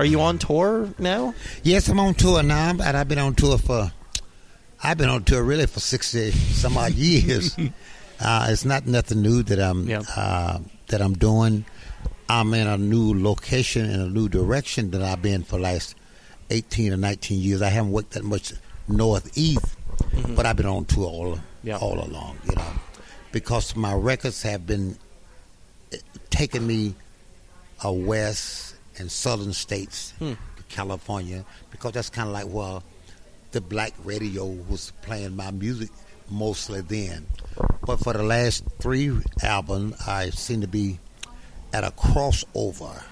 are you on tour now? Yes, I'm on tour now, and I've been on tour for. I've been on tour really for sixty some odd years. uh, it's not nothing new that I'm Yeah. uh, that I'm doing. I'm in a new location in a new direction that I've been for the last eighteen or nineteen years. I haven't worked that much northeast, but I've been on tour all Yeah. all along. You know, because my records have been eh, taking me a west and southern states, Hmm. California, because that's kind of like well, the black radio was playing my music mostly then. But for the last three albums, I seem to be at a crossover.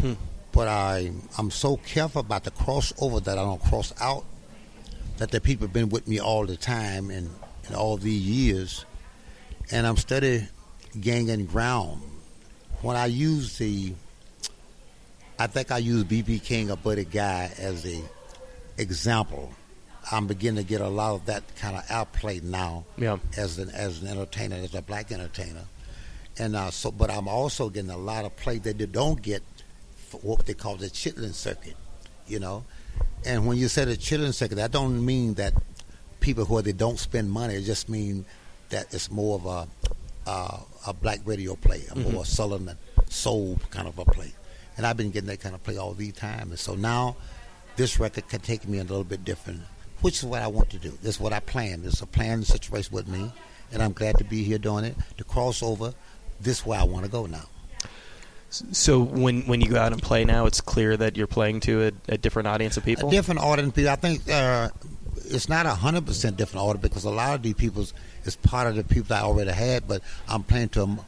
Hmm. But I I'm so careful about the crossover that I don't cross out. That the people have been with me all the time and, and all these years, and I'm steady gaining ground. When I use the, I think I use BB King a Buddy Guy as a example. I'm beginning to get a lot of that kind of outplay now Yeah. as an as an entertainer, as a black entertainer, and uh, so. But I'm also getting a lot of play that they don't get for what they call the chitlin circuit, you know. And when you say the chitlin circuit, that don't mean that people who are, they don't spend money. It just mean that it's more of a uh, a black radio play, a more southern soul kind of a play. And I've been getting that kind of play all the time. And so now this record can take me a little bit different, which is what I want to do. This is what I plan. It's a planned situation with me, and I'm glad to be here doing it. To cross over, this is where I want to go now. So when when you go out and play now, it's clear that you're playing to a, a different audience of people. A different audience people. I think uh, it's not a hundred percent different audience because a lot of these people is part of the people I already had, but I'm playing to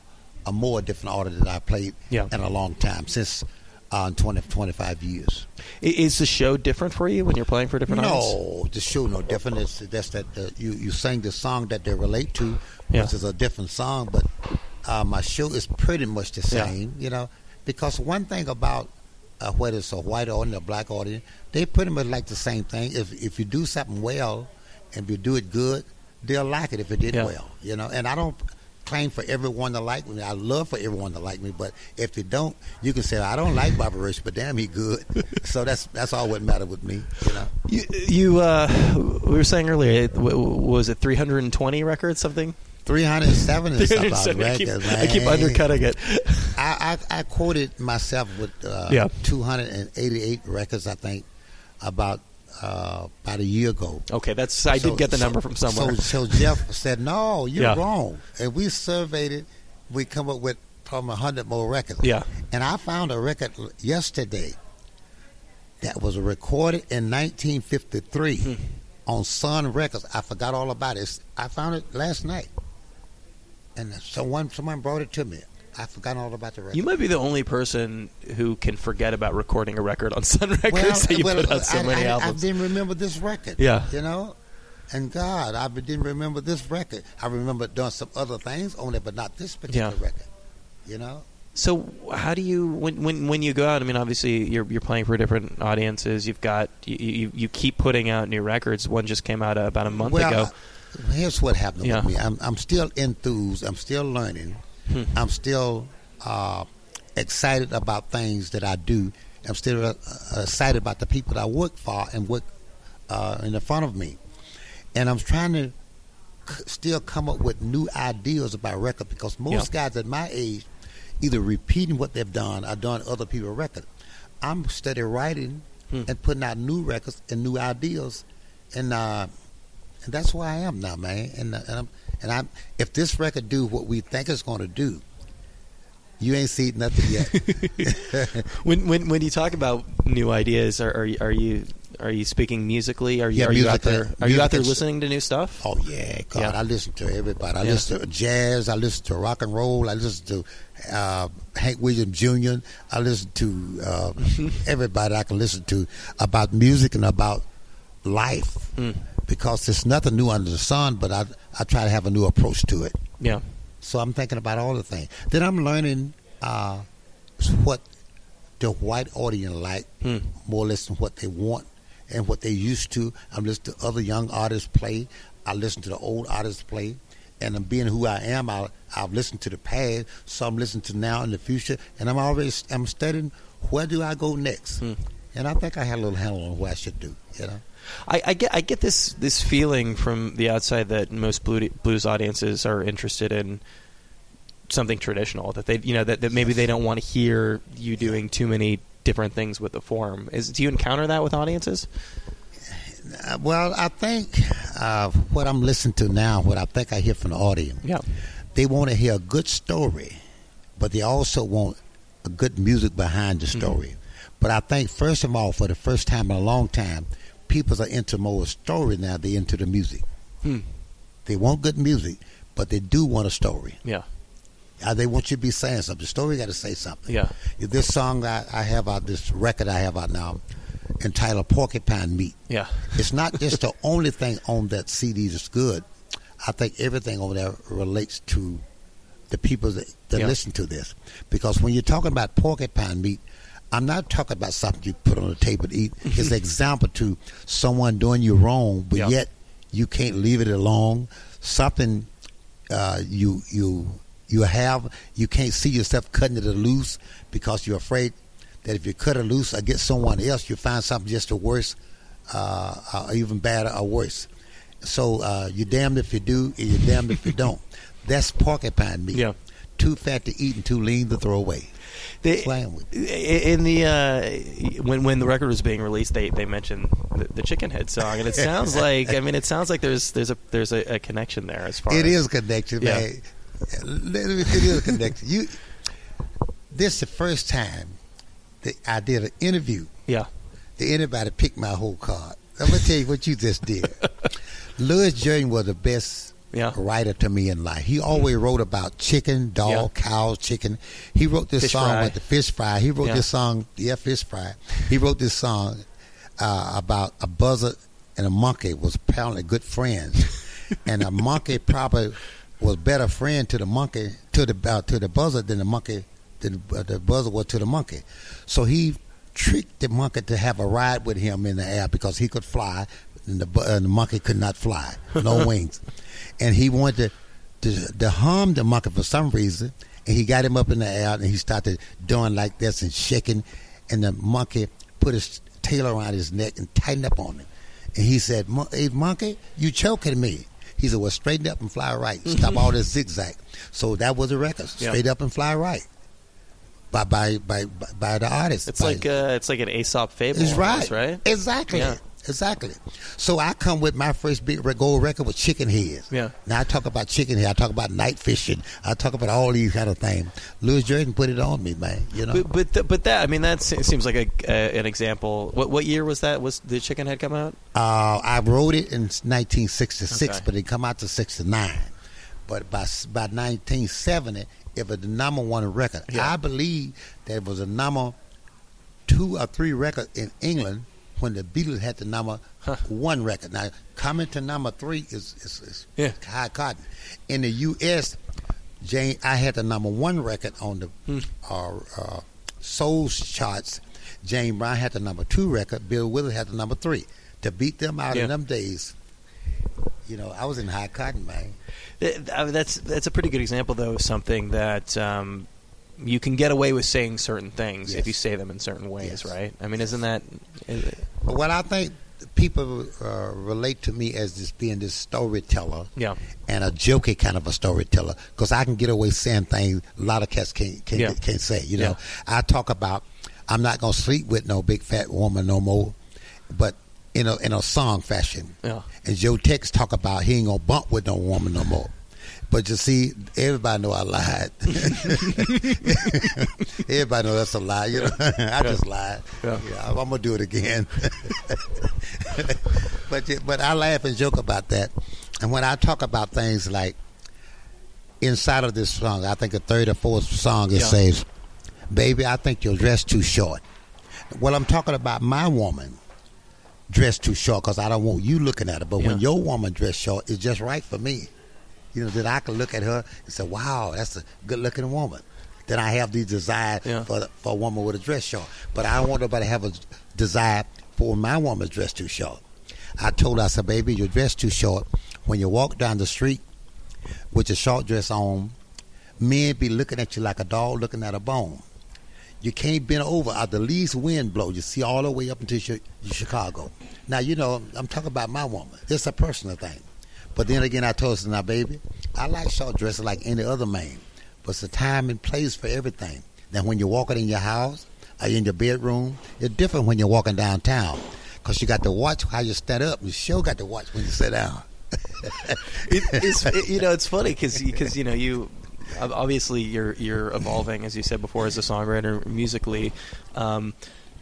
a more different audience than I played Yeah. in a long time since uh, 20, 25 years. Is the show different for you when you're playing for a different audience? No, the show no different. It's that's that uh, you you sing the song that they relate to, Yeah. which is a different song. But uh, my show is pretty much the Yeah. same, you know. Because one thing about uh, whether it's a white audience or black audience, they pretty much like the same thing. If if you do something well, and if you do it good, they'll like it if it did Yeah. well, you know. And I don't claim for everyone to like me. I love for everyone to like me, but if they don't, you can say I don't like Bobby Rush, but damn, he good. so that's that's all what matters with me, you know. You, you uh, we were saying earlier, it- w- w- was it 320 records something? 307 is something 370. I keep, records, I keep undercutting it. I, I, I quoted myself with uh, Yeah. 288 records, I think, about uh, about a year ago. Okay, that's I So- did get the so- number from somewhere. So, so Jeff said, "No, you're Yeah. wrong." And we surveyed it. We come up with probably 100 more records. Yeah. And I found a record yesterday that was recorded in 1953 Hmm. on Sun Records. I forgot all about it. I found it last night, and someone someone brought it to me. I forgot all about the record. You might be the only person who can forget about recording a record on Sun Records well, that you well, put out so I, many I, albums. I didn't remember this record. Yeah. You know? And God, I didn't remember this record. I remember doing some other things on it, but not this particular Yeah. record. You know? So how do you when when when you go out? I mean, obviously you're you're playing for different audiences. You've got you you, you keep putting out new records. One just came out about a month well, ago. uh, here's what happened Yeah. with me. I'm, I'm still enthused. I'm still learning. Hmm. I'm still uh, excited about things that I do. I'm still uh, excited about the people that I work for and work uh, in the front of me. And I'm trying to c- still come up with new ideas about record because most guys at my age either repeating what they've done or done other people's record. I'm steady writing Hmm. and putting out new records and new ideas, and uh, and that's where I am now, man. And uh, and I'm, and I'm if this record do what we think it's going to do, you ain't seen nothing yet. When when when you talk about new ideas, are are, you- are you are you speaking musically? Are you Yeah, are you out there? Are you out there listening to new stuff? Oh yeah, God! Yeah. I listen to everybody. I Yeah. listen to jazz. I listen to rock and roll. I listen to uh, Hank Williams Jr. I listen to uh, everybody I can listen to about music and about life Mm. Because there's nothing new under the sun. But I I try to have a new approach to it. Yeah. So I'm thinking about all the things. Then I'm learning uh, what the white audience like, Hmm. more or less than what they want and what they used to. I'm listening to other young artists play. I listen to the old artists play. And I'm being who I am, I, I've listened to the past, so I'm listening to now and the future. And I'm always I'm studying where do I go next? Hmm. and I think I had a little handle on what I should do. You know. I, I get I get this this feeling from the outside that most blues audiences are interested in something traditional that they you know that, that maybe they don't want to hear you doing too many different things with the form. Is do you encounter that with audiences? Uh, well, I think uh, what I'm listening to now, what I think I hear from the audience, yeah, they want to hear a good story, but they also want a good music behind the Mm-hmm. story. Mm-hmm. But I think first of all, for the first time in a long time, people are into more story now. They're into the music. Hmm. They want good music, but they do want a story. yeah, Uh, they want you to be saying something. The story got to say something. yeah, This song I, I have out, this record I have out now, entitled Porcupine Meat. yeah, It's not just the only thing on that CD that's good. I think everything on there relates to the people that, that Yeah. listen to this. Because when you're talking about porcupine meat, I'm not talking about something you put on the table to eat. It's an example to someone doing you wrong, but Yeah. yet you can't leave it alone. Something uh, you you you have you can't see yourself cutting it loose because you're afraid that if you cut it loose or get someone else, you find something just a worse, uh, uh, even better or worse. So uh, you're damned if you do, and you're damned if you don't. That's porcupine meat. Yeah. Too fat to eat and too lean to throw away. They, in the uh, when when the record was being released, they they mentioned the, the Chicken Head song, and it sounds like I mean it sounds like there's there's a there's a, a connection there as far It as is connected, Yeah. man. It is connected. You. This is the first time that I did an interview. yeah That anybody picked my whole card. I'm gonna tell you what you just did. Louis Jordan was the best yeah writer to me in life. He always wrote about chicken, dog, cow, chicken. He wrote this Fish song about the fish fry. He wrote Yeah. this song, yeah, fish fry. He wrote this song uh, about a buzzard and a monkey was apparently good friends, and a monkey probably was better friend to the monkey to the uh, to the buzzard than the monkey than uh, the buzzard was to the monkey. So he tricked the monkey to have a ride with him in the air because he could fly, and the, uh, the monkey could not fly, no wings. And he wanted to, to, to harm the monkey for some reason, and he got him up in the air, and he started doing like this and shaking, and the monkey put his tail around his neck and tightened up on him. And he said, "Mon- "Hey, monkey, you choking me." He said, "Well, straighten up and fly right. Stop all this zigzag." So that was a record. Yeah. Straight up and fly right. By by by by, by the artist. it's by- like uh, it's like an Aesop fable it's right. almost, right Exactly. Yeah. Exactly. So I come with my first big gold record with chicken heads. Yeah. Now I talk about chicken head. I talk about night fishing. I talk about all these kind of things. Louis Jordan put it on me, man. You know. but but, th- but that I mean that seems like a uh, an example. What what year was that? Was the Chicken Head come out? Uh, I wrote it in 1966, Okay. but it come out to 69. But by by 1970, it was the number one record. Yeah. I believe that it was a number two or three record in England when the Beatles had the number Huh. one record. Now coming to number three is is, is Yeah. high cotton. In the U.S., Jane, I had the number one record on the Hmm. uh, uh, soul charts. James Brown had the number two record. Bill Withers had the number three. To beat them out Yeah. in them days, you know, I was in high cotton, man. Th- I mean, that's that's a pretty good example though of something that um, you can get away with saying certain things if you say them in certain ways, Yes. right? I mean, isn't that? Is it- what I think people uh, relate to me as just being this storyteller yeah, and a jokey kind of a storyteller because I can get away saying things a lot of cats can't can't, Yeah. can't say. You know, I talk about I'm not gonna sleep with no big fat woman no more, but in a in a song fashion. yeah. And Joe Tex talk about he ain't gonna bump with no woman no more. But you see, everybody know I lied. everybody know that's a lie. You know, I just lied. Yeah. I'm gonna do it again. but but I laugh and joke about that. And when I talk about things like inside of this song, I think the third or fourth song it Yeah. says, "Baby, I think your dress too short." Well, I'm talking about my woman dressed too short because I don't want you looking at her. But when your woman dressed short, it's just right for me. You know, that I can look at her and say, "Wow, that's a good-looking woman." Then I have the desire Yeah. for for a woman with a dress short, but I don't want nobody to have a desire for my woman's dress too short. I told her, I said, "Baby, your dress too short. When you walk down the street with your short dress on, men be looking at you like a dog looking at a bone. You can't bend over. At the least wind blow, you see all the way up into Chi- Chicago. Now you know I'm talking about my woman. It's a personal thing. But then again, I told her, now, baby, I like short dresses like any other man. But it's a time and place for everything. Now, when you're walking in your house or in your bedroom, it's different when you're walking downtown. Because you got to watch how you stand up. You sure got to watch when you sit down. it, it's it, you know it's funny because because you know you obviously you're you're evolving as you said before as a songwriter musically. Um,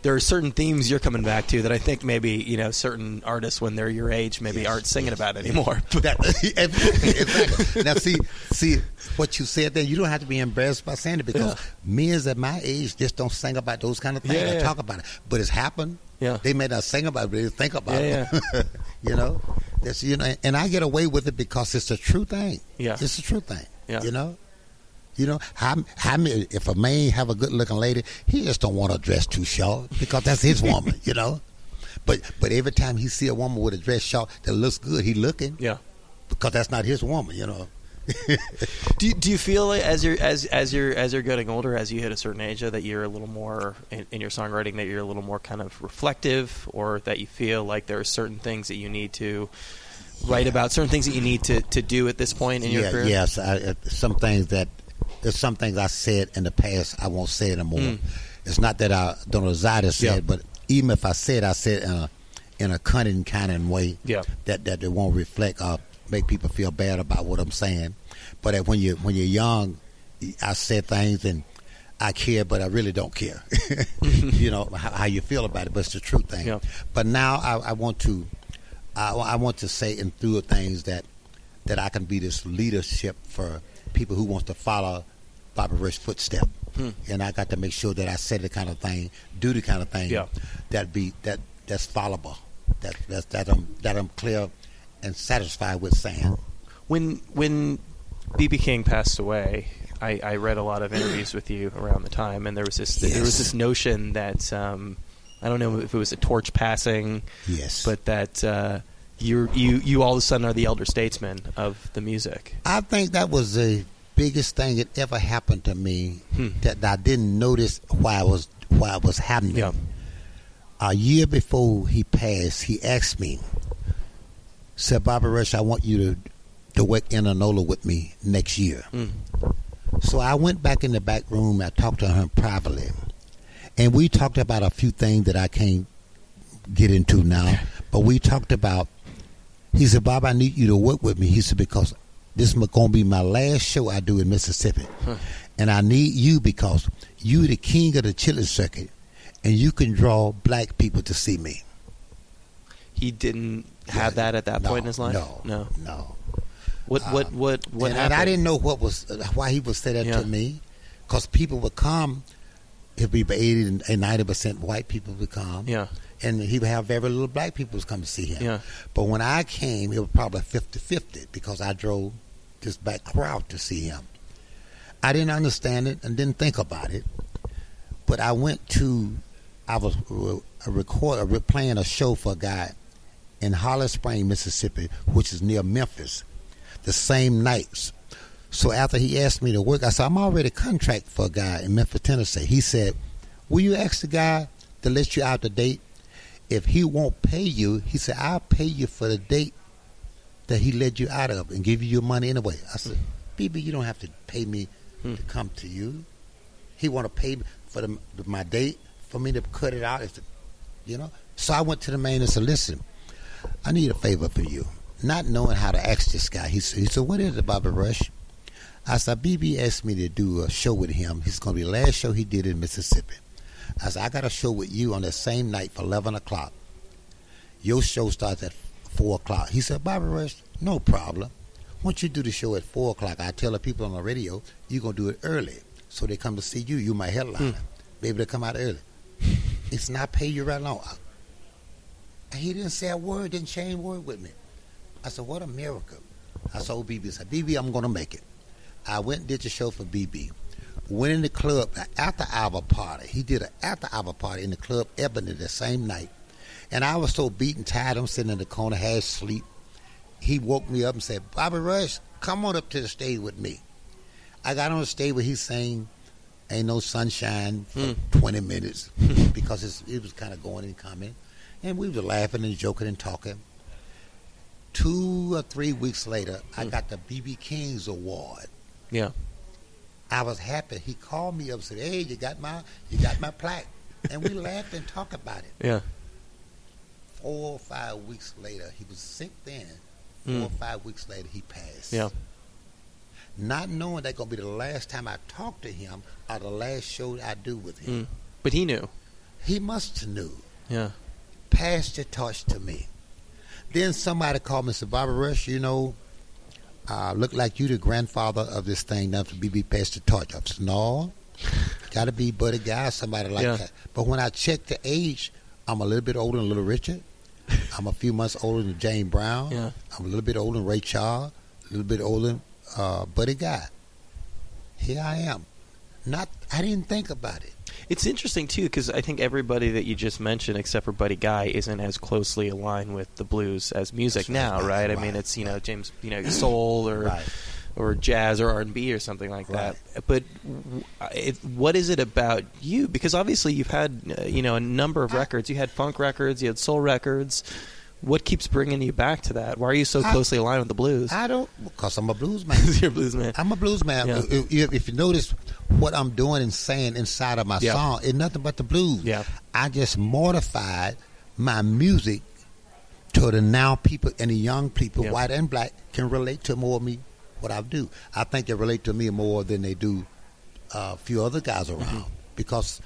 there are certain themes you're coming back to that I think maybe you know certain artists when they're your age maybe Yes, aren't singing yes, about anymore. That, exactly. Now, see, see what you said there. You don't have to be embarrassed by saying it because men at my age just don't sing about those kind of things. Yeah, yeah. talk about it, but it's happened. Yeah. they may not sing about it, but they think about Yeah, it. you know, that's you know, and I get away with it because it's a true thing. Yeah. it's a true thing. Yeah. you know. You know how how many, if a man have a good looking lady, he just don't want to dress too short because that's his woman. You know, but but every time he see a woman with a dress short that looks good, he looking yeah. because that's not his woman, you know. Do you, do you feel as you're as as you're as you're getting older, as you hit a certain age, that you're a little more in, in your songwriting, that you're a little more kind of reflective, or that you feel like there are certain things that you need to write about, certain things that you need to, to do at this point in your yeah, career? yes, I, uh, some things that there's some things I said in the past I won't say it anymore. Mm. It's not that I don't desire to say it, but even if I said, I said in a in a cunning kind of way Yeah. that that it won't reflect or make people feel bad about what I'm saying. But that when you when you're young, I said things and I care, but I really don't care. you know how, how you feel about it, but it's the true thing. Yeah. But now I, I want to, I, I want to say and through things that that I can be this leadership for people who wants to follow Bobby Rush's footstep. Hmm. And I got to make sure that I say the kind of thing, do the kind of thing Yeah. that be that that's followable, that that that I'm that I'm clear and satisfied with saying. When when BB King passed away, I, I read a lot of interviews with you around the time, and there was this there was this notion that um, I don't know if it was a torch passing, Yes, but that uh, you you you all of a sudden are the elder statesman of the music. I think that was the biggest thing that ever happened to me Hmm. that I didn't notice why it was why it was happening. Yeah. A year before he passed, he asked me, said, Bobby Rush, I want you to, to work in Indianola with me next year. Mm. So I went back in the back room. I talked to him privately, and we talked about a few things that I can't get into now. But we talked about. He said, "Bob, I need you to work with me." He said, "Because this is going to be my last show I do in Mississippi, and I need you because you the king of the chitlin circuit, and you can draw black people to see me." He didn't have that at that No, point in his life. No, no. no. What what Um, what what and, I didn't know what was why he would say that Yeah. to me, because people would come. It'd be eighty and ninety percent white people would come, Yeah. And he would have very little black people come to see him. Yeah. But when I came, it was probably 50-50 because I drove this black crowd to see him. I didn't understand it and didn't think about it, but I went to. I was uh, a record, uh, playing a show for a guy in Holly Spring, Mississippi, which is near Memphis, the same nights. So after he asked me to work, I said, I'm already contract for a guy in Memphis, Tennessee. He said, Will you ask the guy to let you out the date? If he won't pay you, he said, I'll pay you for the date that he led you out of and give you your money anyway. I said, BB, you don't have to pay me Hmm. to come to you. He want to pay me for the, my date for me to cut it out. You know. So I went to the man and said, "Listen, I need a favor for you." Not knowing how to ask this guy, he said, "He said, what is it, Bobby Rush?" I said, "BB asked me to do a show with him. He's going to be the last show he did in Mississippi." I said, "I got a show with you on the same night for eleven o'clock. Your show starts at four o'clock." He said, "Bobby Rush, no problem. Once you do the show at four o'clock, I tell the people on the radio you're gonna do it early, so they come to see you. You my headliner. Hmm. Be able to come out early. It's not pay you right now." He didn't say a word, didn't change a word with me. I said, "What a miracle!" I told BB, I said, oh, "BB, I'm gonna make it." I went and did the show for BB. Went in the club after hour party. He did an after hour party in the club Ebony the same night. And I was so beaten, tired. I'm sitting in the corner, half asleep. He woke me up and said, Bobby Rush, come on up to the stage with me. I got on the stage where he sang Ain't no sunshine for Mm. 20 minutes because it's, it was kind of going and coming. And we were laughing and joking and talking. Two or three weeks later, I Mm. got the BB King's Award. Yeah. I was happy. He called me up and said, "Hey, you got my you got my plaque," and we laughed and talked about it. Yeah. Four or five weeks later, he was sick then. Four Mm. or five weeks later, he passed. Yeah. Not knowing that gonna be the last time I talk to him or the last show I do with him. Mm. But he knew. He must have knew. Yeah. Passed the torch to me. Then somebody called me and said, Bobby Rush, you know, uh, look like you the grandfather of this thing now for BB passed the torch. I said, no, got to be Buddy Guy, somebody like Yeah. that. But when I check the age, I'm a little bit older than Little Richard. I'm a few months older than James Brown. Yeah. I'm a little bit older than Ray Charles, a little bit older than uh, Buddy Guy. Here I am. Not, I didn't think about it. It's interesting too because I think everybody that you just mentioned, except for Buddy Guy, isn't as closely aligned with the blues as music That's now, right, right? I mean, it's you know. James, you know, soul or Right. or jazz or R and B or something like Right. that. But it, what is it about you? Because obviously you've had uh, you know a number of records. You had funk records, you had soul records. What keeps bringing you back to that? Why are you so I- closely aligned with the blues? I don't, because I'm a blues man. You're a blues man. I'm a blues man. Yeah. If, if- you notice what I'm doing and saying inside of my Yeah. song, it's nothing but the blues. Yeah. I just mortified my music to the now people and the young people, Yeah. white and black, can relate to more of me what I do. I think they relate to me more than they do uh, a few other guys around Mm-hmm. because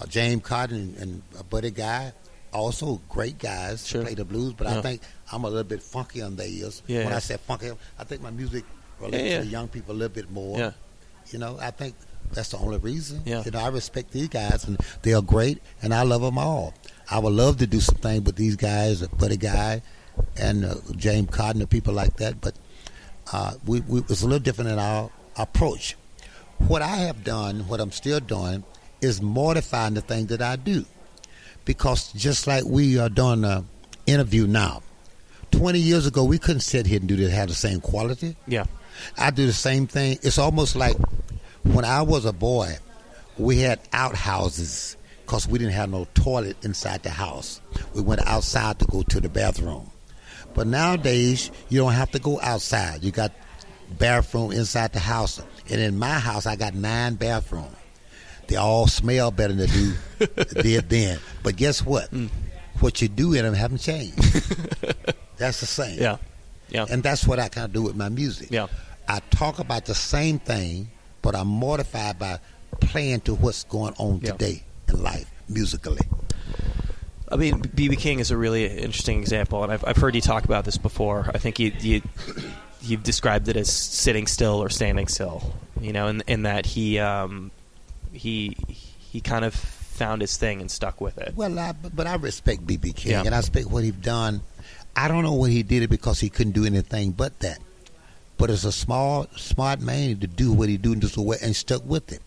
uh, James Cotton and, and Buddy Guy, also great guys Sure. to play the blues, but Yeah. I think I'm a little bit funky on their ears. Yeah, when yeah. I say funky, I think my music relates to the young people a little bit more. Yeah. You know, I think that's the only reason. Yeah. You know, I respect these guys, and they are great, and I love them all. I would love to do something with these guys, Buddy Guy, and uh, James Cotton, and people like that. But uh, we, we it's a little different in our approach. What I have done, what I'm still doing, is mortifying the thing that I do, because just like we are doing an interview now, 20 years ago we couldn't sit here and do this have the same quality. yeah. I do the same thing. It's almost like when I was a boy, we had outhouses because we didn't have no toilet inside the house. We went outside to go to the bathroom. But nowadays, you don't have to go outside. You got bathroom inside the house. And in my house, I got nine bathrooms. They all smell better than they do did then. But guess what? Mm. What you do in them haven't changed. That's the same. Yeah. Yeah. And that's what I kind of do with my music. Yeah. I talk about the same thing, but I'm mortified by playing to what's going on Yeah. today in life musically. I mean, BB King is a really interesting example, and I've, I've heard you talk about this before. I think you, you you've described it as sitting still or standing still. You know, in, in that he um, he he kind of found his thing and stuck with it. Well, I, but I respect BB King, Yeah. and I respect what he's done. I don't know what he did it because he couldn't do anything but that. But it's a small, smart man to do what he do and just and stuck with it.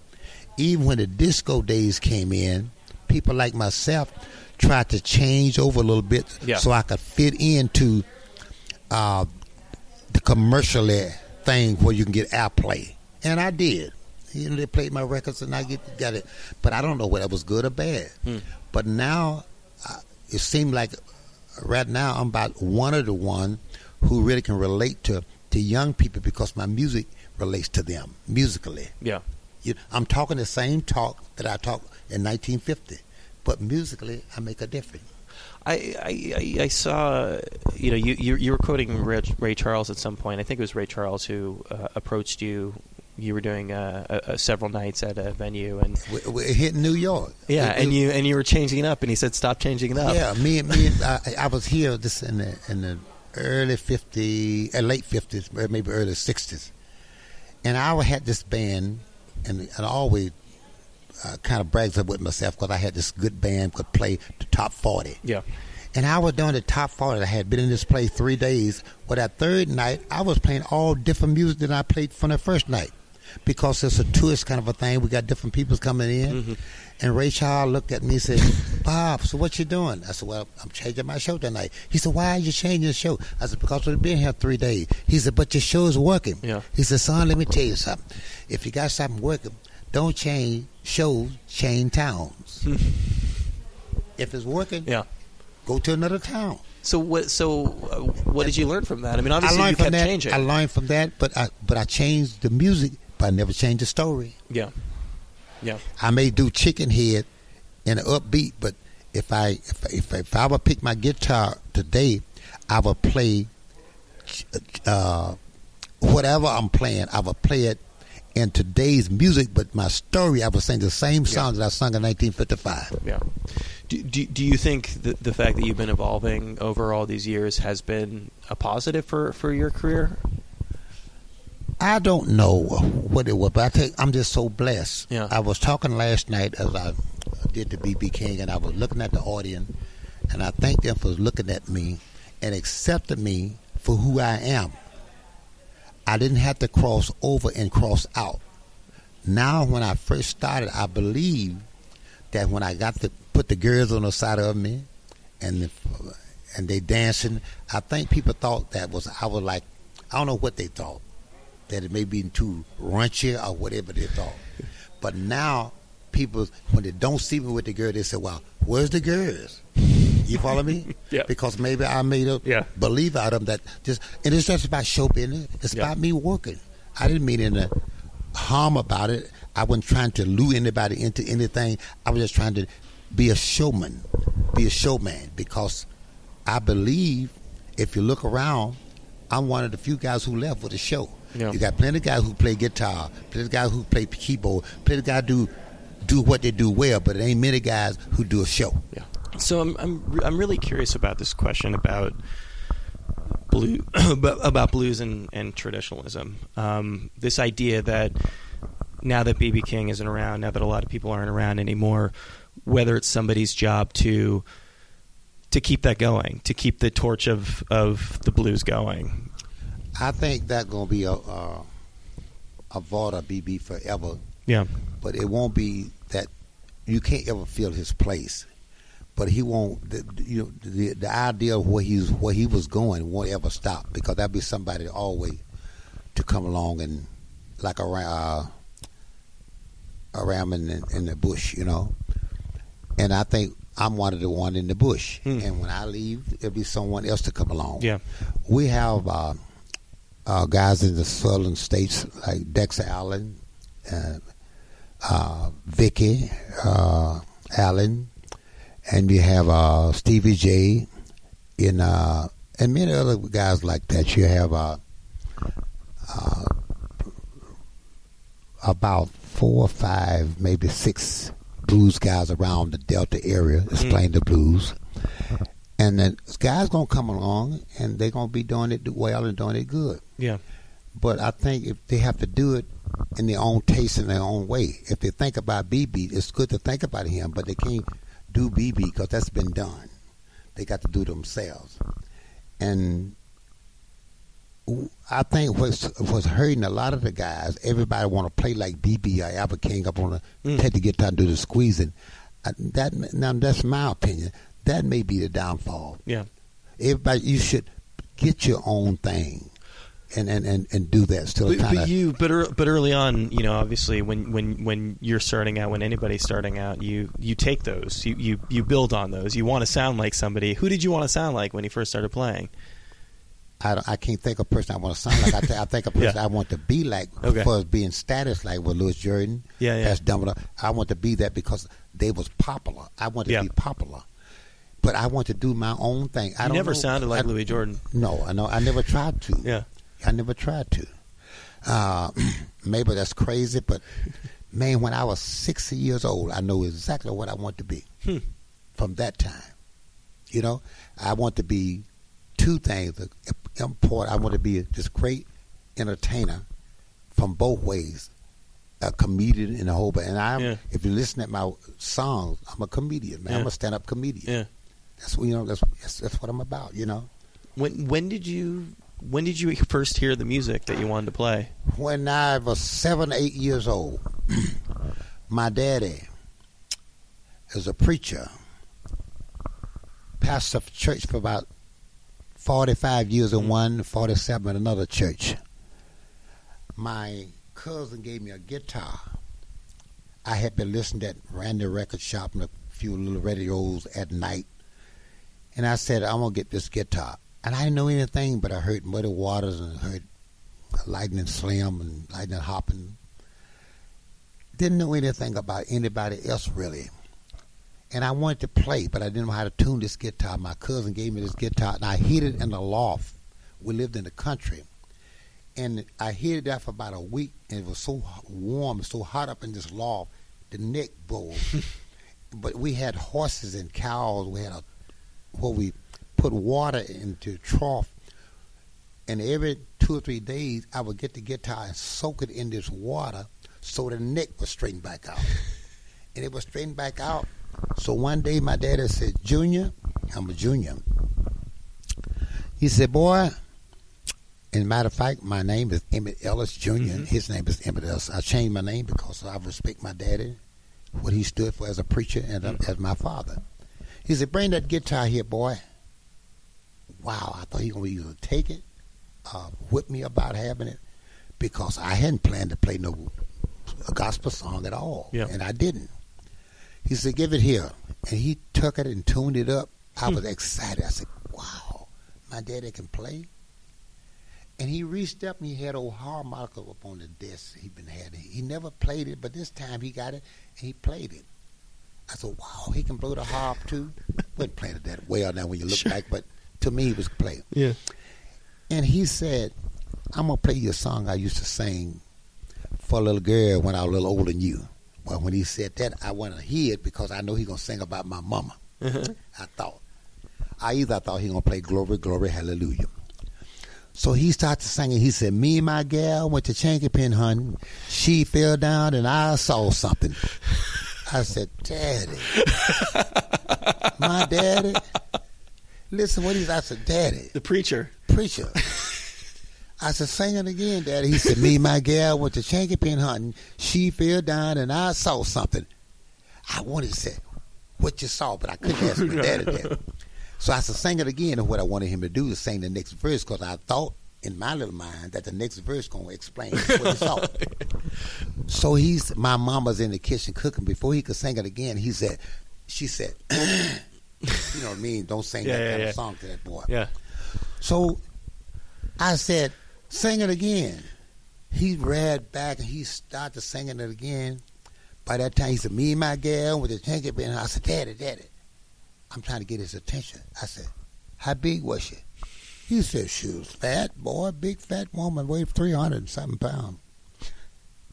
Even when the disco days came in, people like myself tried to change over a little bit Yeah. so I could fit into uh, the commercially thing where you can get airplay, and I did. You know, they played my records and I get got it, but I don't know whether it was good or bad. Hmm. But now, uh, it seemed like right now I'm about one of the one who really can relate to to young people because my music relates to them musically. Yeah. You, I'm talking the same talk that I talked in 1950, but musically I make a difference. I, I, I- I saw, you know, you, you, you were quoting Ray, Ray Charles at some point. I think it was Ray Charles who uh, approached you. You were doing uh, uh, several nights at a venue, and We, hit New York. yeah, We- and we- you and you were changing it up, and he said, "Stop changing it up." Yeah, me and me and I, I was here this in the in the early 50s, uh, late 50s, maybe early 60s, and I had this band, and, and I always uh, kind of brags up with myself because I had this good band could play the top 40. yeah, And I was doing the top 40. I had been in this place three days. But that third night, I was playing all different music than I played from the first night. Because it's a tourist kind of a thing. We got different people coming in. And Ray Charles looked at me and said, Bob, so what you doing? I said, well, I'm changing my show tonight. He said, why are you changing the show? I said, because we've been here three days. He said, but your show is working. Yeah. He said, son, let me tell you something. If you got something working, don't change shows, change towns. if it's working, Yeah. go to another town. So what? So uh, what did you learn from that? I mean, obviously I you learned kept from that. changing. I learned from that, but I but I changed the music, but I never change the story. yeah. Yeah. I may do chicken head in an upbeat, but if I if if, if I would pick my guitar today, I would play uh, whatever I'm playing. I would play it in today's music, but my story I would sing the same song that I sung in 1955. Yeah. Do, do, do you think that the fact that you've been evolving over all these years has been a positive for, for your career? I don't know what it was, but I think I'm just so blessed. Yeah. I was talking last night as I did the BB King, and I was looking at the audience, and I thank them for looking at me and accepting me for who I am. I didn't have to cross over and cross out. Now, when I first started, I believe that when I got to put the girls on the side of me, and the, and they dancing, I think people thought that was I was like, I don't know what they thought that it may be too raunchy or whatever they thought. But now people, when they don't see me with the girl, they say, "Well, where's the girls?" You follow me? Yeah. Because maybe I made a Yeah. believe out of them that just and it's just about show business. It's Yeah. about me working. I didn't mean any harm about it. I wasn't trying to lure anybody into anything. I was just trying to be a showman, be a showman because I believe if you look around, I'm one of the few guys who left with a show. Yeah. You got plenty of guys who play guitar, plenty of guys who play keyboard, plenty of guys do do what they do well, but it ain't many guys who do a show. Yeah. So I'm I'm I'm really curious about this question about blue about about blues and, and traditionalism. Um, this idea that now that BB King isn't around, now that a lot of people aren't around anymore, whether it's somebody's job to to keep that going, to keep the torch of, of the blues going. I think that's gonna be a a, a of BB forever, Yeah. but it won't be that you can't ever fill his place. But he won't. The, you know, the the idea of where he's where he was going won't ever stop because there'll be somebody always to come along and like around uh, around in the, in the bush, you know. And I think I'm one of the one in the bush. Hmm. And when I leave, there'll be someone else to come along. Yeah. We have uh, uh, guys in the southern states like Dexter Allen, uh, uh, Vicky uh, Allen, and you have uh, Stevie J, in uh, and many other guys like that. You have uh, uh, about four or five, maybe six blues guys around the Delta area that's Mm. playing the blues. And the guys gonna come along and they're gonna be doing it well and doing it good. Yeah. But I think if they have to do it in their own taste in their own way, if they think about BB, it's good to think about him, but they can't do BB because that's been done. They got to do it themselves. And I think what's what's hurting a lot of the guys, everybody want to play like BB or Albert King up on the Mm. take the guitar and do the squeezing. I, that now that's my opinion. That may be the downfall Yeah. everybody you should get your own thing and and and, and do that still But, but you, but ear- but early on, you know, obviously, when, when, when you're starting out, when anybody's starting out, you you take those, you you, you build on those. You want to sound like somebody. Who did you want to sound like when you first started playing? I, I can't think of a person I want to sound like. I, th- I think a person Yeah. I want to be like Okay. for being status like with Louis Jordan. Yeah, yeah. That's dumb enough. I want to be that because they was popular. I want to Yeah. be popular, but I want to do my own thing. I never know- sounded like I- Louis Jordan. No, I know. I never tried to. Yeah. I never tried to. Uh, maybe that's crazy, but man, when I was 60 years old, I know exactly what I want to be Hmm. from that time. You know, I want to be two things important. I want to be this great entertainer from both ways, a comedian and a whole. And I'm, Yeah. if you listen at my songs, I'm a comedian, man. I'm a stand-up comedian. Yeah. That's what you know. That's, that's that's what I'm about. You know. When when did you when did you first hear the music that you wanted to play? when I was seven, eight years old, my daddy is a preacher, pastor of church for about 45 years in one, 47 in another church. My cousin gave me a guitar I had been listening at Randy Record Shop and a few little radios at night, and I said, I'm gonna get this guitar. And I didn't know anything, but I heard Muddy Waters and heard Lightning Slim and Lightning Hopkins. Didn't know anything about anybody else really. And I wanted to play, but I didn't know how to tune this guitar. My cousin gave me this guitar, and I hid it in the loft. We lived in the country. And I hid it there for about a week, and it was so warm so hot up in this loft, the neck bowed. but we had horses and cows. We had a where we put water into a trough, and every two or three days I would get the guitar and soak it in this water so the neck was straightened back out. and it was straightened back out. So one day my daddy said, Junior, I'm a junior. He said, Boy, and matter of fact, my name is Emmett Ellis junior Mhm. His name is Emmett Ellis. I changed my name because I respect my daddy, what he stood for as a preacher and uh, as my father. He said, Bring that guitar here, boy. Wow, I thought he was going to take it, uh, whip me about having it, because I hadn't planned to play no a gospel song at all. Yeah. And I didn't. He said, Give it here. And he took it and tuned it up. I was excited. I said, Wow, my daddy can play. And he reached up and he had old harmonica up on the desk he'd been had. He never played it, but this time he got it and he played it. I said, Wow, he can blow the harp too. Wasn't playing it that well now when you look Sure. back, but to me he was playing. Yeah. And he said, I'm gonna play you a song I used to sing for a little girl when I was a little older than you. Well, when he said that, I went to hear it because I know he gonna sing about my mama. Uh-huh. I thought. I either thought he gonna play Glory, Glory, Hallelujah. So he started singing. He said, "Me and my gal went to chinquapin hunting. She fell down and I saw something." I said, "Daddy, my daddy." Listen, what he I said, "Daddy, The preacher. preacher." I said, "Sing it again, Daddy." He said, "Me and my gal went to chinquapin hunting. She fell down and I saw something." I wanted to say, "What you saw?" But I couldn't ask my daddy that. So I said, sing it again. And what I wanted him to do is sing the next verse because I thought in my little mind that the next verse going to explain what he saw. so he's, my mama's in the kitchen cooking. Before he could sing it again, he said, she said, you know what I mean? Don't sing Yeah, that yeah, kind yeah. of song to that boy. Yeah. So I said, sing it again. He read back and he started singing it again. By that time, he said, me and my gal with the tanky bin. I said, daddy, daddy. I'm trying to get his attention. I said, how big was she? He said, she was fat, boy, big fat woman, weighed 300 and something pounds.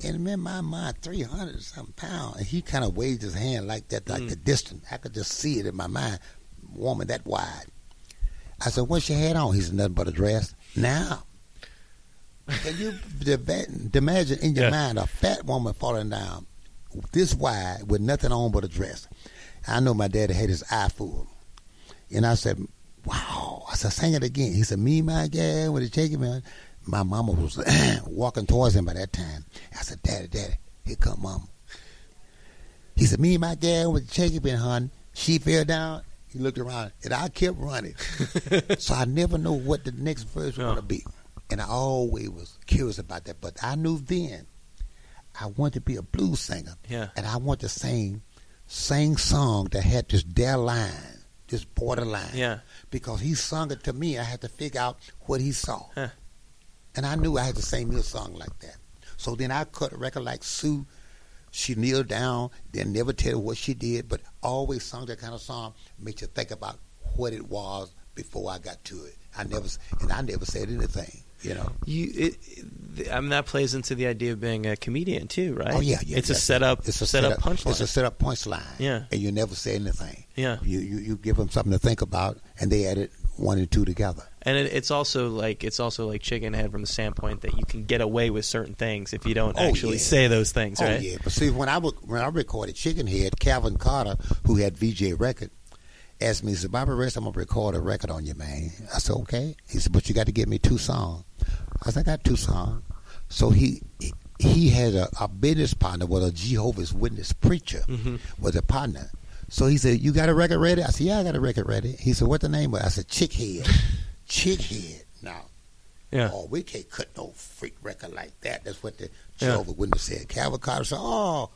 And in my mind, 300 and something pounds. And he kind of waved his hand like that, like Mm. the distance. I could just see it in my mind, woman that wide. I said, what's your head on? He said, nothing but a dress. Now, can you imagine in your Yeah. mind a fat woman falling down this wide with nothing on but a dress? I know my daddy had his eye full. And I said, wow. I said, sing it again. He said, me, my gal, with a shaky man. My mama was walking towards him by that time. I said, daddy, daddy, here come mama. He said, me and my gal with the shaky bin, hon. She fell down. He looked around, and I kept running. so I never know what the next verse was Yeah. going to be. And I always was curious about that. But I knew then I wanted to be a blues singer. Yeah. And I wanted to sing, sing song that had this dead line, this borderline. Yeah. Because he sung it to me, I had to figure out what he saw. Huh. And I knew I had to sing me a song like that. So then I cut a record like Sue. She kneeled down, then never tell what she did, but always sung that kind of song, makes you think about what it was before I got to it. I never, and I never said anything, you know. You, it, it- I mean, that plays into the idea of being a comedian too, right? Oh yeah, yeah. It's a setup. It's a setup, punchline. It's a setup punchline. Yeah. and you never say anything. Yeah. You you you give them something to think about, and they added one and two together. And it, it's also like it's also like chicken head from the standpoint that you can get away with certain things if you don't Oh, actually yeah. say those things, Oh right? yeah, but see when I when I recorded Chicken Head, Calvin Carter, who had Vee-Jay Record, asked me, he said, Bobby Rush, I'm gonna record a record on you, man. I said, okay. He said, but you got to give me two songs. I said, I got two songs. So he he- had a, a business partner with a Jehovah's Witness preacher Mhm. was a partner. So he said, "You got a record ready?" I said, "Yeah, I got a record ready." He said, "What the name of?" it?" I said, Chickhead. Chickhead. Chick Now, Yeah. oh, we can't cut no freak record like that. That's what the Yeah. Jehovah's Witness said. Calvin Carter said, "Oh,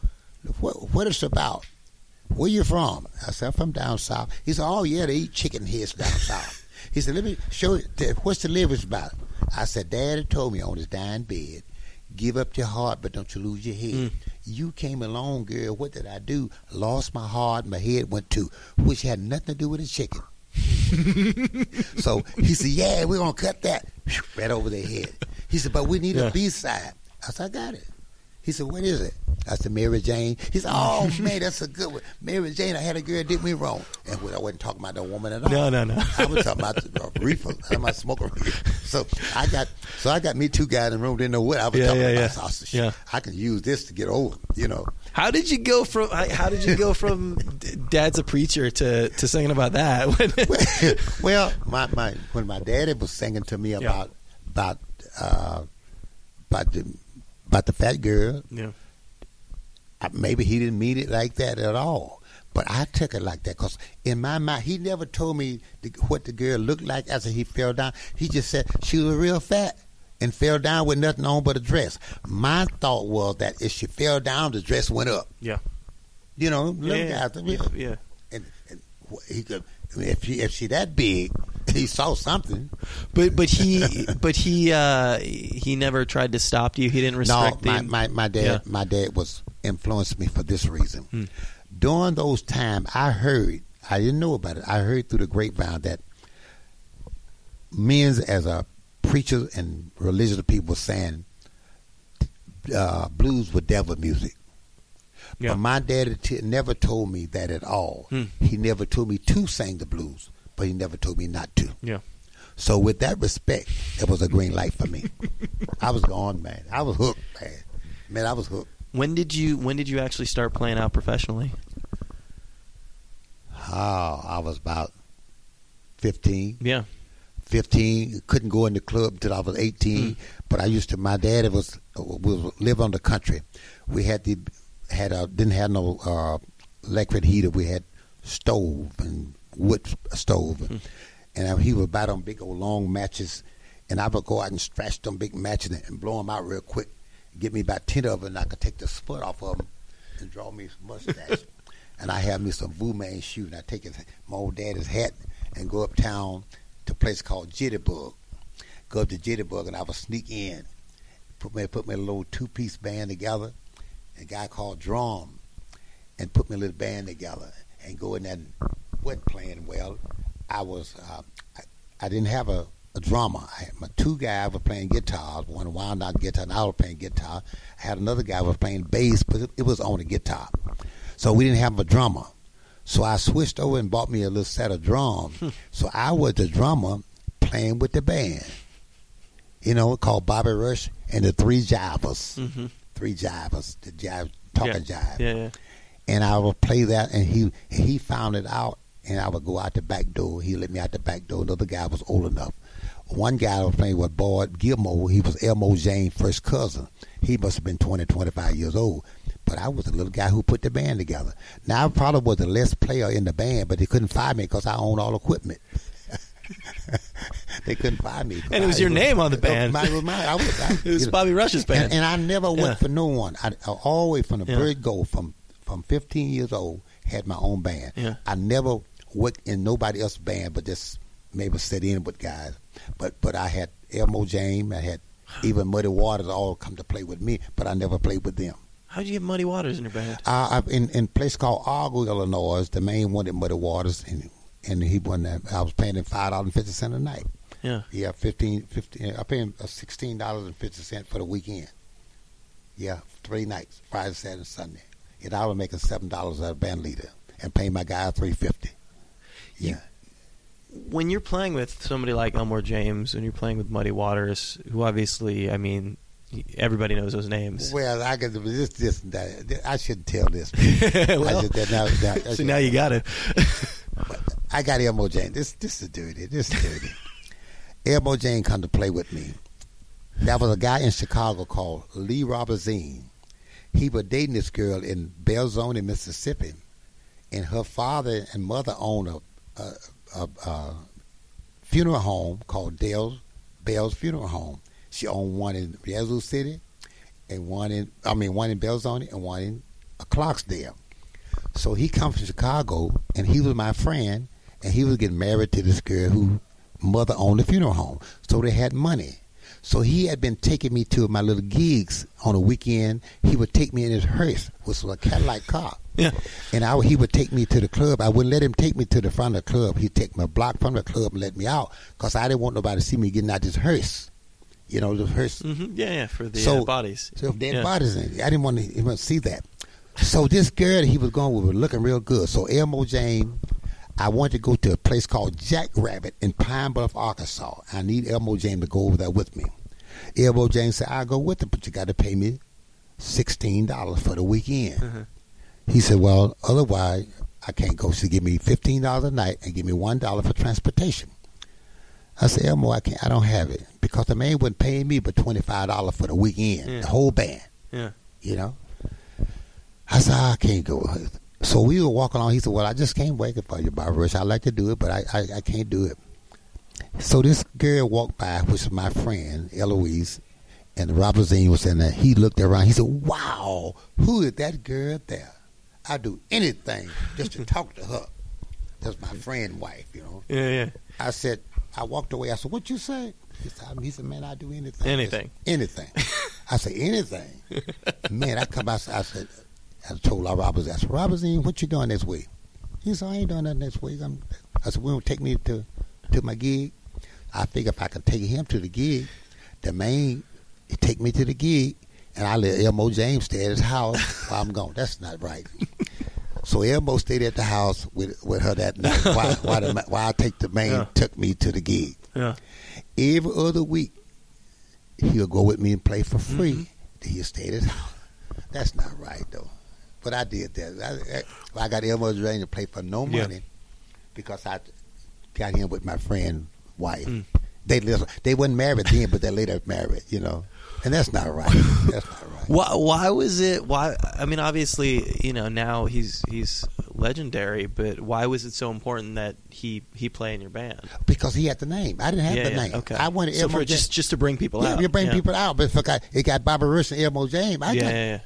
what, what it's about? Where you from? I said, I'm from down south. He said, oh, yeah, they eat chicken heads down south. He said, let me show you, what's the liver's about? I said, Daddy told me on his dying bed, give up your heart, but don't you lose your head. Mm. You came along, girl. What did I do? Lost my heart. My head went too, which had nothing to do with the chicken. so he said, "Yeah, we're gonna cut that right over their head." He said, "But we need Yeah. a B side." I said, "I got it." He said, "What is it?" I said, "Mary Jane." He said, "Oh man, that's a good one." Mary Jane, I had a girl did me wrong, and I wasn't talking about the woman at all. No, no, no. I was talking about the reefer. I'm about smoking. So I got, so I got me two guys in the room didn't know what I was Yeah, talking yeah, about. yeah. I said, Yeah. I can use this to get over, you know. How did you go from how did you go from dad's a preacher to, to singing about that? well, my, my when my daddy was singing to me about about uh, about the about the fat girl, yeah. I, maybe he didn't mean it like that at all. But I took it like that because in my mind, he never told me the, what the girl looked like after he fell down. He just said she was real fat and fell down with nothing on but a dress. My thought was that if she fell down, the dress went up. Yeah. You know, little Yeah, guys. yeah, yeah. And, and he could, if she if she that big, he saw something. But but he but he uh, he never tried to stop you. He didn't No, restrict my, the my, my dad Yeah. my dad was influenced me for this reason. Hmm. During those times, I heard I didn't know about it. I heard through the grapevine that men's as a preacher and religious people were saying uh, blues were devil music. Yeah. But my daddy t- never told me that at all. Hmm. He never told me to sing the blues, but he never told me not to. Yeah. So with that respect, it was a green light for me. I was gone, man. I was hooked, man. Man, I was hooked. When did you when did you actually start playing out professionally? Oh, I was about 15. Yeah. 15. Couldn't go in the club until I was 18. Mm. But I used to. My dad was was live on the country. We had the had a didn't have no uh, electric heater. We had stove and wood stove, Mm. and I, he would buy them big old long matches, and I would go out and stretch them big matches and blow them out real quick. Give me about ten of them, and I could take the split off of them and draw me some mustache. and I have me some Vu Man shoes. And I take his, my old daddy's hat and go uptown to a place called Jitterbug. Go up to Jitterbug, and I would sneak in, put me put me a little two piece band together. A guy called Drum, and put me a little band together, and go in there. And wasn't playing well. I was uh, I, I didn't have a, a drummer. I had my two guys were playing guitars. One wound out guitar, and I was playing guitar. I had another guy was playing bass, but it, it was on a guitar. So we didn't have a drummer. So I switched over and bought me a little set of drums. so I was the drummer playing with the band. You know, called Bobby Rush and the Three Jivers. Mm-hmm. Three Jivers, the jive, talking jive Yeah, yeah. and I would play that, and he and he found it out, and I would go out the back door. He let me out the back door. Another guy was old enough. One guy I was playing with, Boyd Gilmore. He was Elmo Jane's first cousin. He must have been 20, 25 years old. But I was the little guy who put the band together. Now I probably was the less player in the band, but they couldn't fire me because I owned all equipment. they couldn't find me. And it was I- your name on the band. Oh, mine was mine. I was, I, It was know, Bobby Rush's band. and, and I never went Yeah. for no one. I, I always from the Yeah. very go from from 15 years old had my own band. Yeah. I never worked in nobody else's band, but just maybe sit in with guys. But but I had Elmo James. I had even Muddy Waters all come to play with me, but I never played with them. How'd you get Muddy Waters in your band? Uh, I, in in a place called Argo, Illinois, the main one at Muddy Waters, and and he won that. I was paying him five dollars and fifty cent a night. Yeah. Yeah, 15, 15 I paid him uh, sixteen dollars and fifty cent for the weekend. Yeah, three nights, Friday, Saturday, Sunday. And I was making seven dollars as a band leader and paying my guy three fifty. Yeah. When you're playing with somebody like Elmore James, when you're playing with Muddy Waters, who obviously, I mean, everybody knows those names. Well, I got this, this, that. I shouldn't tell this. well, that, now, now, so now you got it. I got Elmo Jane. This this is dirty. This is dirty. Elmo Jane come to play with me. That was a guy in Chicago called Lee Robertson. He was dating this girl in Belzoni, Mississippi, and her father and mother owned a, a, a, funeral home called Dale's Bell's Funeral Home. She owned one in Yazoo City, and one in I mean one in Belzoni and one in uh, Clarksdale. So he comes from Chicago, and he was my friend, and he was getting married to this girl who mother owned the funeral home. So they had money. So he had been taking me to my little gigs on a weekend. He would take me in his hearse, which was a Cadillac car. Yeah. And I, he would take me to the club. I wouldn't let him take me to the front of the club. He'd take me a block from the club and let me out because I didn't want nobody to see me getting out this hearse. You know, the hearse. hmm Yeah, yeah, for the So- uh, bodies. So if dead Yeah. bodies in it, I didn't want to even see that. So this girl that he was going with was looking real good. So Elmo James, I wanted to go to a place called Jack Rabbit in Pine Bluff, Arkansas. I need Elmo James to go over there with me. Elmo James said, I'll go with him, but you got to pay me $16 for the weekend. Mhm. He said, well, otherwise I can't go. She give me $15 a night and give me $1 for transportation. I said, Elmo, I can't. I don't have it because the man wasn't paying me but twenty five dollars for the weekend, Yeah. the whole band. Yeah. You know. I said, I can't go. So we were walking along. He said, Well, I just can't wait for you, Bobby Rush. I like to do it, but I, I, I can't do it. So this girl walked by, which is my friend Eloise, and Robertson was in there. He looked around. He said, Wow, who is that girl there? I do anything just to talk to her. That's my friend wife, you know. Yeah, yeah. I said, I walked away. I said, "What you say?" He said, he said "Man, I do anything." Anything. anything. I said, "Anything." Man, I come out. I said, I told our Roberts, I said, Robertson, what you doing this week? He said, I ain't doing nothing this week. I'm, I said, "Will you take me to to my gig?" I figure if I could take him to the gig, the man take me to the gig, and I let Elmo James stay at his house while I'm gone. That's not right. So Elmo stayed at the house with with her that night. Why? Why? The, why I take the man Yeah. took me to the gig. Yeah. Every other week, he'll go with me and play for free. Mm-hmm. He'll stay at his house. That's not right though. But I did that. I, I, I got Elmo Drain to play for no Yeah. money because I got him with my friend wife. Mm. They lived, they wasn't married then, but they later married. You know, and that's not right. That's not right. Why? Why was it? Why? I mean, obviously, you know, now he's he's legendary, but why was it so important that he he play in your band? Because he had the name. I didn't have yeah, the yeah, name. Okay. I wanted so Elmo for just just to bring people yeah, out. you bring yeah. people out, but if I got, it got Bobby Rush and Elmo James. I Yeah, yeah,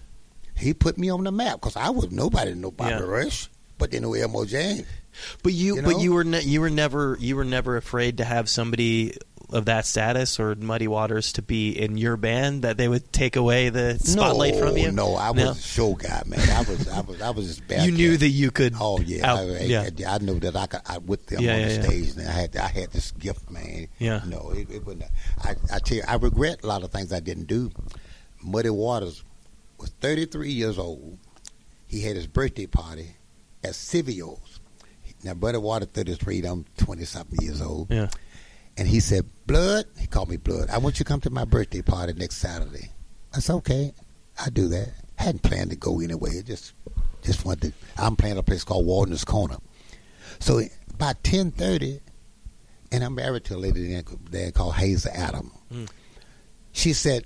he put me on the map because I was nobody know Bobby. Rush, but they know Elmo James. But you, You but you were ne- you were never you were never afraid to have somebody of that status or Muddy Waters to be in your band that they would take away the spotlight no, from you. No, I was No? a show guy, man. I was, I was, I was just bad. You knew that you could. Oh yeah, out- I, I, yeah. I, knew that I could. I with them Yeah, on the yeah. stage, and I had, I had this gift, man. Yeah. No, it, it wasn't. I, I tell you, I regret a lot of things I didn't do. Muddy Waters was 33 years old. He had his birthday party at Silvio's. Now, Muddy Waters 33, I'm 20 something years old. Yeah. And he said, Blood, he called me Blood. I want you to come to my birthday party next Saturday. I said, okay, I do that. I Hadn't planned to go anyway. I just just wanted to, I'm playing a place called Walden's Corner. So by 10.30, and I'm married to a lady there, called Hazel Adam. Mm. She said,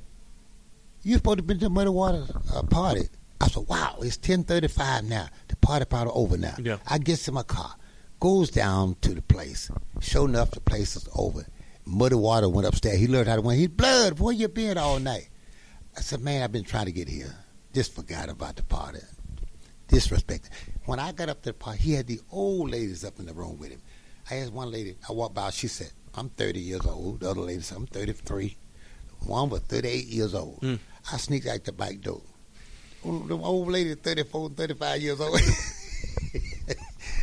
you supposed to be to the Muddy Water uh, party. I said, wow, it's 10.35 now. The party party over now. Yeah. I gets in my car, goes down to the place. Sure enough, the place is over. Muddy Water went upstairs. He learned how to win. He blood. Where you been all night? I said, man, I've been trying to get here. Just forgot about the party. Disrespect. When I got up to the party, he had the old ladies up in the room with him. I asked one lady, I walked by, she said, I'm 30 years old. The other lady said, I'm 33. One was 38 years old. Mm. I sneaked out the back door. The old lady, 34 and 35 years old.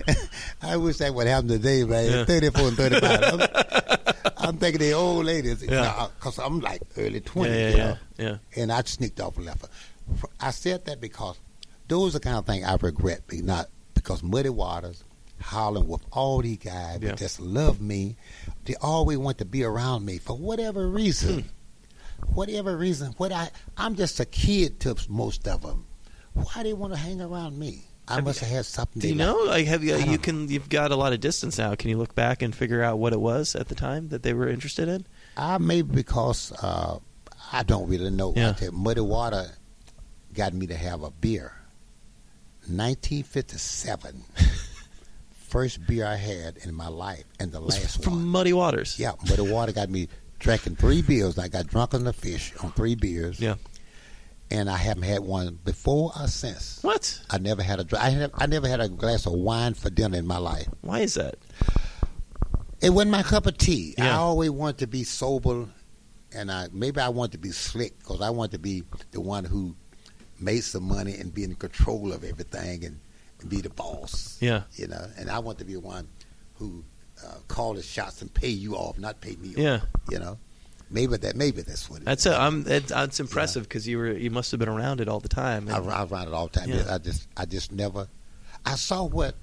I wish that would happen today, man. Yeah. 34 and 35. I'm, I'm thinking the old ladies, Yeah. because I'm like early Yeah, 20s. yeah, you yeah, know? yeah. and I sneaked off and left her. I said that because those are the kind of things I regret, not because Muddy Waters, Holland, with all these guys Yeah. that just love me, they always want to be around me for whatever reason. Hmm. Whatever reason, what I I'm just a kid to most of them. Why do they want to hang around me? I must have had something. Do you know? like. Have you? You know. can. You've got a lot of distance now. Can you look back and figure out what it was at the time that they were interested in? I maybe because uh, I don't really know. Yeah. Muddy Water got me to have a beer. 1957. First beer I had in my life, and the last from one. Muddy Waters. Yeah, Muddy Water got me drinking three beers. I got drunk on the fish on three beers. Yeah. And I haven't had one before or since. What? I never had a I, have, I never had a glass of wine for dinner in my life. Why is that? It wasn't my cup of tea. I always wanted to be sober, and I maybe I wanted to be slick because I wanted to be the one who made some money and be in control of everything and, and be the boss. Yeah. you know. And I want to be the one who uh, call the shots and pay you off, not pay me Yeah. off. You know, maybe that maybe that's what it That's a, I'm, it, it's impressive because you were you must have been around it all the time. I, I run it all the time. Yeah. I just, I just never. I saw what,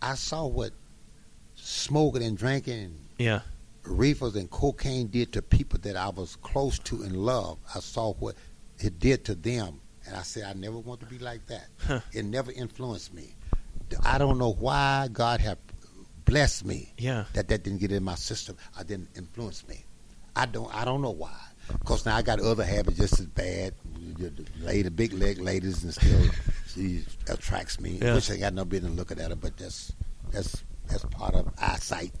I saw what smoking and drinking, yeah. reefers and cocaine did to people that I was close to and loved. I saw what it did to them, and I said, I never want to be like that. Huh. It never influenced me. I don't know why God have blessed me Yeah. that that didn't get in my system. I didn't influence me. I don't. I don't know why. Because now I got other habits just as bad. The lady, big leg ladies, and still she attracts me. Yeah. Which I got no business looking at her, but that's that's that's part of eyesight.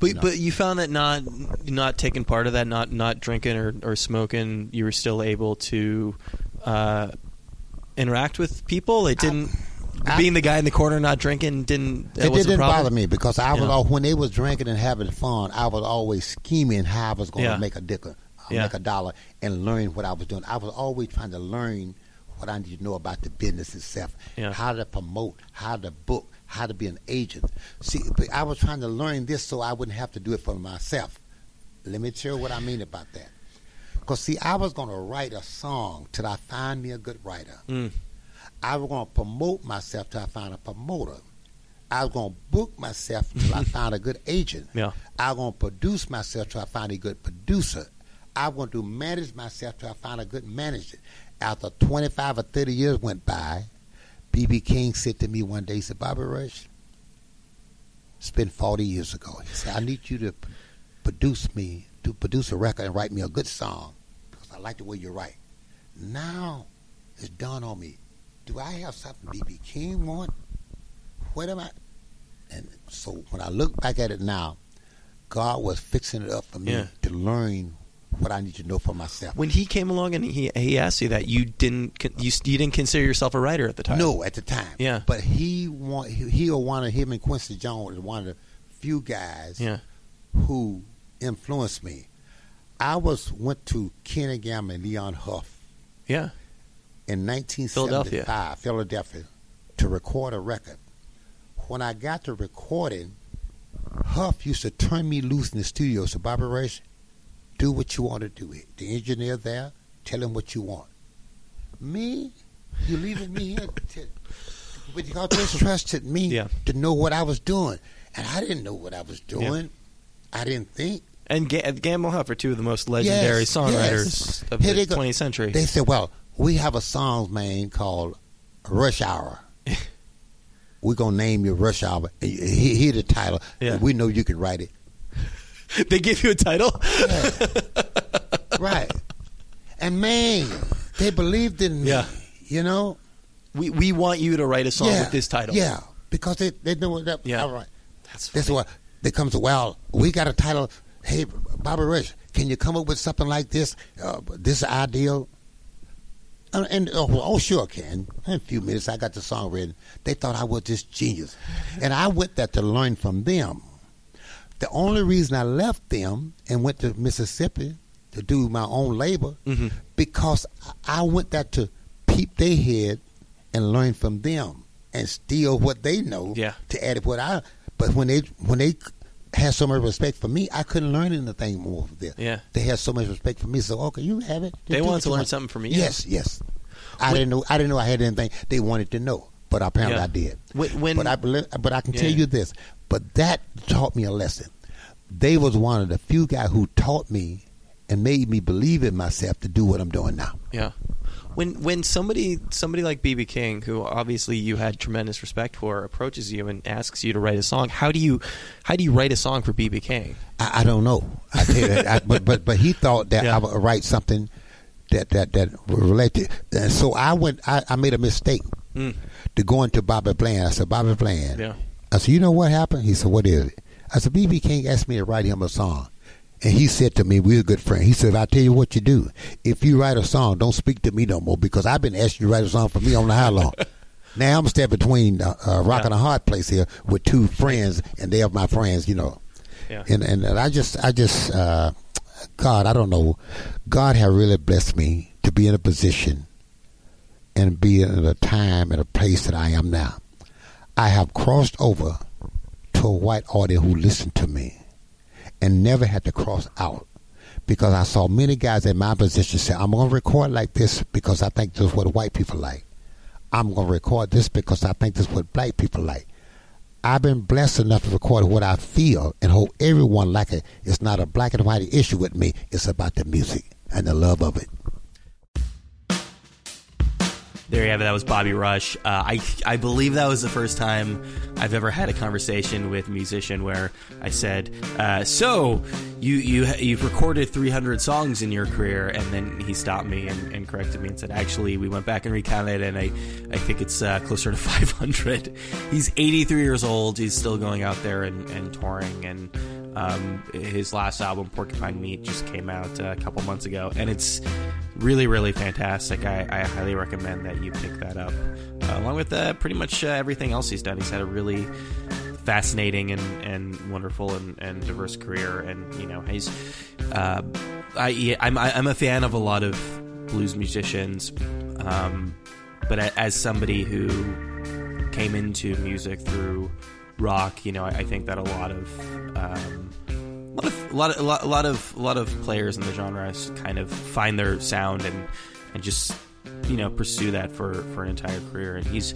But you know. but you found that not not taking part of that, not not drinking or, or smoking, you were still able to uh, interact with people. It didn't. I- being the guy in the corner not drinking didn't. It didn't bother me because I was all when they was drinking and having fun. I was always scheming how I was going to Yeah. make a dicker, uh, Yeah. make a dollar, and learn what I was doing. I was always trying to learn what I need to know about the business itself, Yeah. how to promote, how to book, how to be an agent. See, I was trying to learn this so I wouldn't have to do it for myself. Let me tell you what I mean about that. Because see, I was going to write a song till I find me a good writer. Mm. I was going to promote myself till I found a promoter. I was going to book myself till I found a good agent. Yeah. I was going to produce myself till I found a good producer. I was going to manage myself till I found a good manager. After 25 or 30 years went by, B.B. King said to me one day, he said, Bobby Rush, it's been 40 years ago. He said, I need you to p- produce me, to produce a record and write me a good song because I like the way you write. Now it's dawned on me, do I have something B.B. King want? What am I? And so when I look back at it now, God was fixing it up for me Yeah. to learn what I need to know for myself. When he came along and he he asked you that, you didn't you, you didn't consider yourself a writer at the time. No, at the time. Yeah. But he want he, he or one of him and Quincy Jones was one of the few guys Yeah. who influenced me. I was went to Kenny Gamble and Leon Huff Yeah. In 1975, Philadelphia. Philadelphia, to record a record. When I got to recording, Huff used to turn me loose in the studio. So, Bobby Rush, do what you want to do. It. The engineer there, tell him what you want. Me, you leaving me here to, but you just trusted me Yeah. to know what I was doing, and I didn't know what I was doing. I didn't think. And Ga- Gamble Huff are two of the most legendary Yes, songwriters yes. of Here the 20th century. They said, "Well, we have a song, man, called Rush Hour. We're gonna name you Rush Hour. And you- he- Hear the title. Yeah. We know you can write it. they give you a title. right? And man, they believed in me. Yeah. You know. we we want you to write a song yeah. with this title. Yeah, because they they know that. Yeah. All right. That's That's funny. what they come to. Well, we got a title. Hey, Bobby Rush, can you come up with something like this? Uh, this ideal. Uh, and oh, oh, sure, can. In a few minutes, I got the song written. They thought I was this genius, and I went there to learn from them. The only reason I left them and went to Mississippi to do my own labor Mhm. because I went there to peep their head and learn from them and steal what they know Yeah. to add what I. But when they when they had so much respect for me, I couldn't learn anything more from them. Yeah. they had so much respect for me. So okay, you have it. They wanted to learn something from you. Yes, yes. I When- didn't know. I didn't know I had anything they wanted to know, but apparently Yeah. I did. When, when but I but I can tell you this. But that taught me a lesson. They was one of the few guys who taught me and made me believe in myself to do what I'm doing now. Yeah. When when somebody somebody like BB King, who obviously you had tremendous respect for, approaches you and asks you to write a song, how do you how do you write a song for BB King? I, I don't know. I tell you. I, but but but he thought that Yeah. I would write something that that that related. And so I went. I, I made a mistake Mm. to go into Bobby Bland. I said, Bobby Bland. Yeah. I said, you know what happened? He said, what is it? I said, BB King asked me to write him a song, And he said to me, we're a good friend. He said, I'll tell you what you do. If you write a song, don't speak to me no more because I've been asking you to write a song for me on the how long. now I'm standing between uh, uh, rock yeah. and a hard place here with two friends, and they are my friends, you know. Yeah. And, and, and I just, I just, uh, God, I don't know. God has really blessed me to be in a position and be in a time and a place that I am now. I have crossed over to a white audience who listened to me and never had to cross out because I saw many guys in my position say, I'm going to record like this because I think this is what white people like. I'm going to record this because I think this is what black people like. I've been blessed enough to record what I feel and hope everyone like it. It's not a black and white issue with me. It's about the music and the love of it. There you have it. That was Bobby Rush. Uh, I I believe that was the first time I've ever had a conversation with a musician where I said, uh, "So you you you've recorded 300 songs in your career," and then he stopped me and, and corrected me and said, "Actually, we went back and recounted, and I I think it's uh, closer to 500." He's 83 years old. He's still going out there and, and touring and. Um, his last album, Porcupine Meat, just came out uh, a couple months ago, and it's really, really fantastic. I, I highly recommend that you pick that up, uh, along with uh, pretty much uh, everything else he's done. He's had a really fascinating and, and wonderful and, and diverse career, and you know he's uh, I I'm I'm a fan of a lot of blues musicians, um, but as somebody who came into music through rock, you know, I, I think that a lot of um, lot of a lot of lot, lot of a lot of players in the genre kind of find their sound and and just you know pursue that for for an entire career. And he's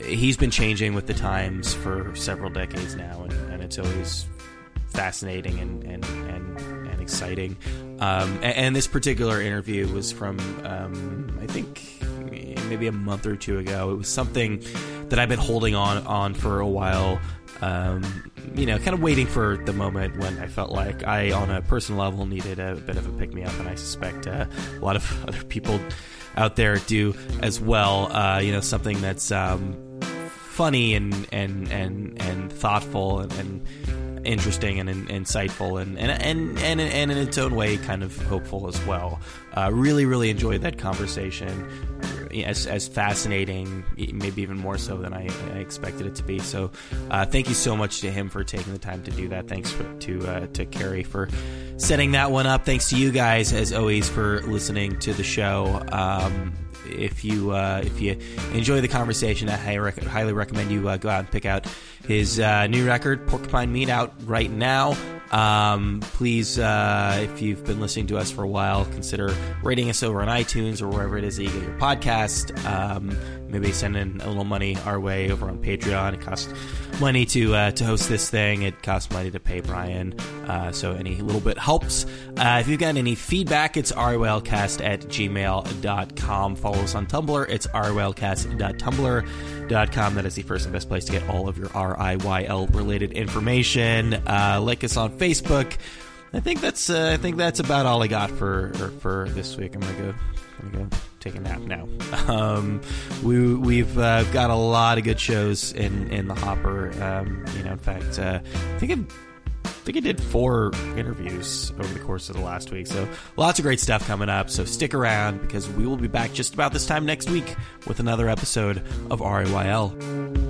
he's been changing with the times for several decades now, and, and it's always fascinating and and and, and exciting. Um, and, and, this particular interview was from um, I think maybe a month or two ago. It was something that I've been holding on on for a while. Um, you know, kind of waiting for the moment when I felt like I, on a personal level, needed a bit of a pick me up, and I suspect uh, a lot of other people out there do as well. Uh, you know, something that's um, funny and and and and thoughtful and, and interesting and, and insightful and and, and and and in its own way kind of hopeful as well. Uh, really, really enjoyed that conversation. As, as fascinating, maybe even more so than I, I expected it to be. So, uh, thank you so much to him for taking the time to do that. Thanks for, to uh, to Kerry for setting that one up. Thanks to you guys, as always, for listening to the show. Um, if you uh, if you enjoy the conversation, I highly, recommend you uh, go out and pick out his uh, new record, Porcupine Meat, out right now. Um, please, uh, if you've been listening to us for a while, consider rating us over on iTunes or wherever it is that you get your podcast. Um, maybe send in a little money our way over on Patreon. It costs money to uh, to host this thing. It costs money to pay Brian, uh, so any little bit helps. Uh, if you've got any feedback, it's rylcast at gmail.com. Follow us on Tumblr. It's rylcast.tumblr.com. That is the first and best place to get all of your RIYL related information. Uh, like us on Facebook. I think that's uh, I think that's about all I got for for this week. I'm gonna go Gonna go take a nap now. Um, we we've uh, got a lot of good shows in in the hopper. Um, you know, in fact, uh, I think I, I think I did four interviews over the course of the last week. So lots of great stuff coming up. So stick around because we will be back just about this time next week with another episode of RIYL.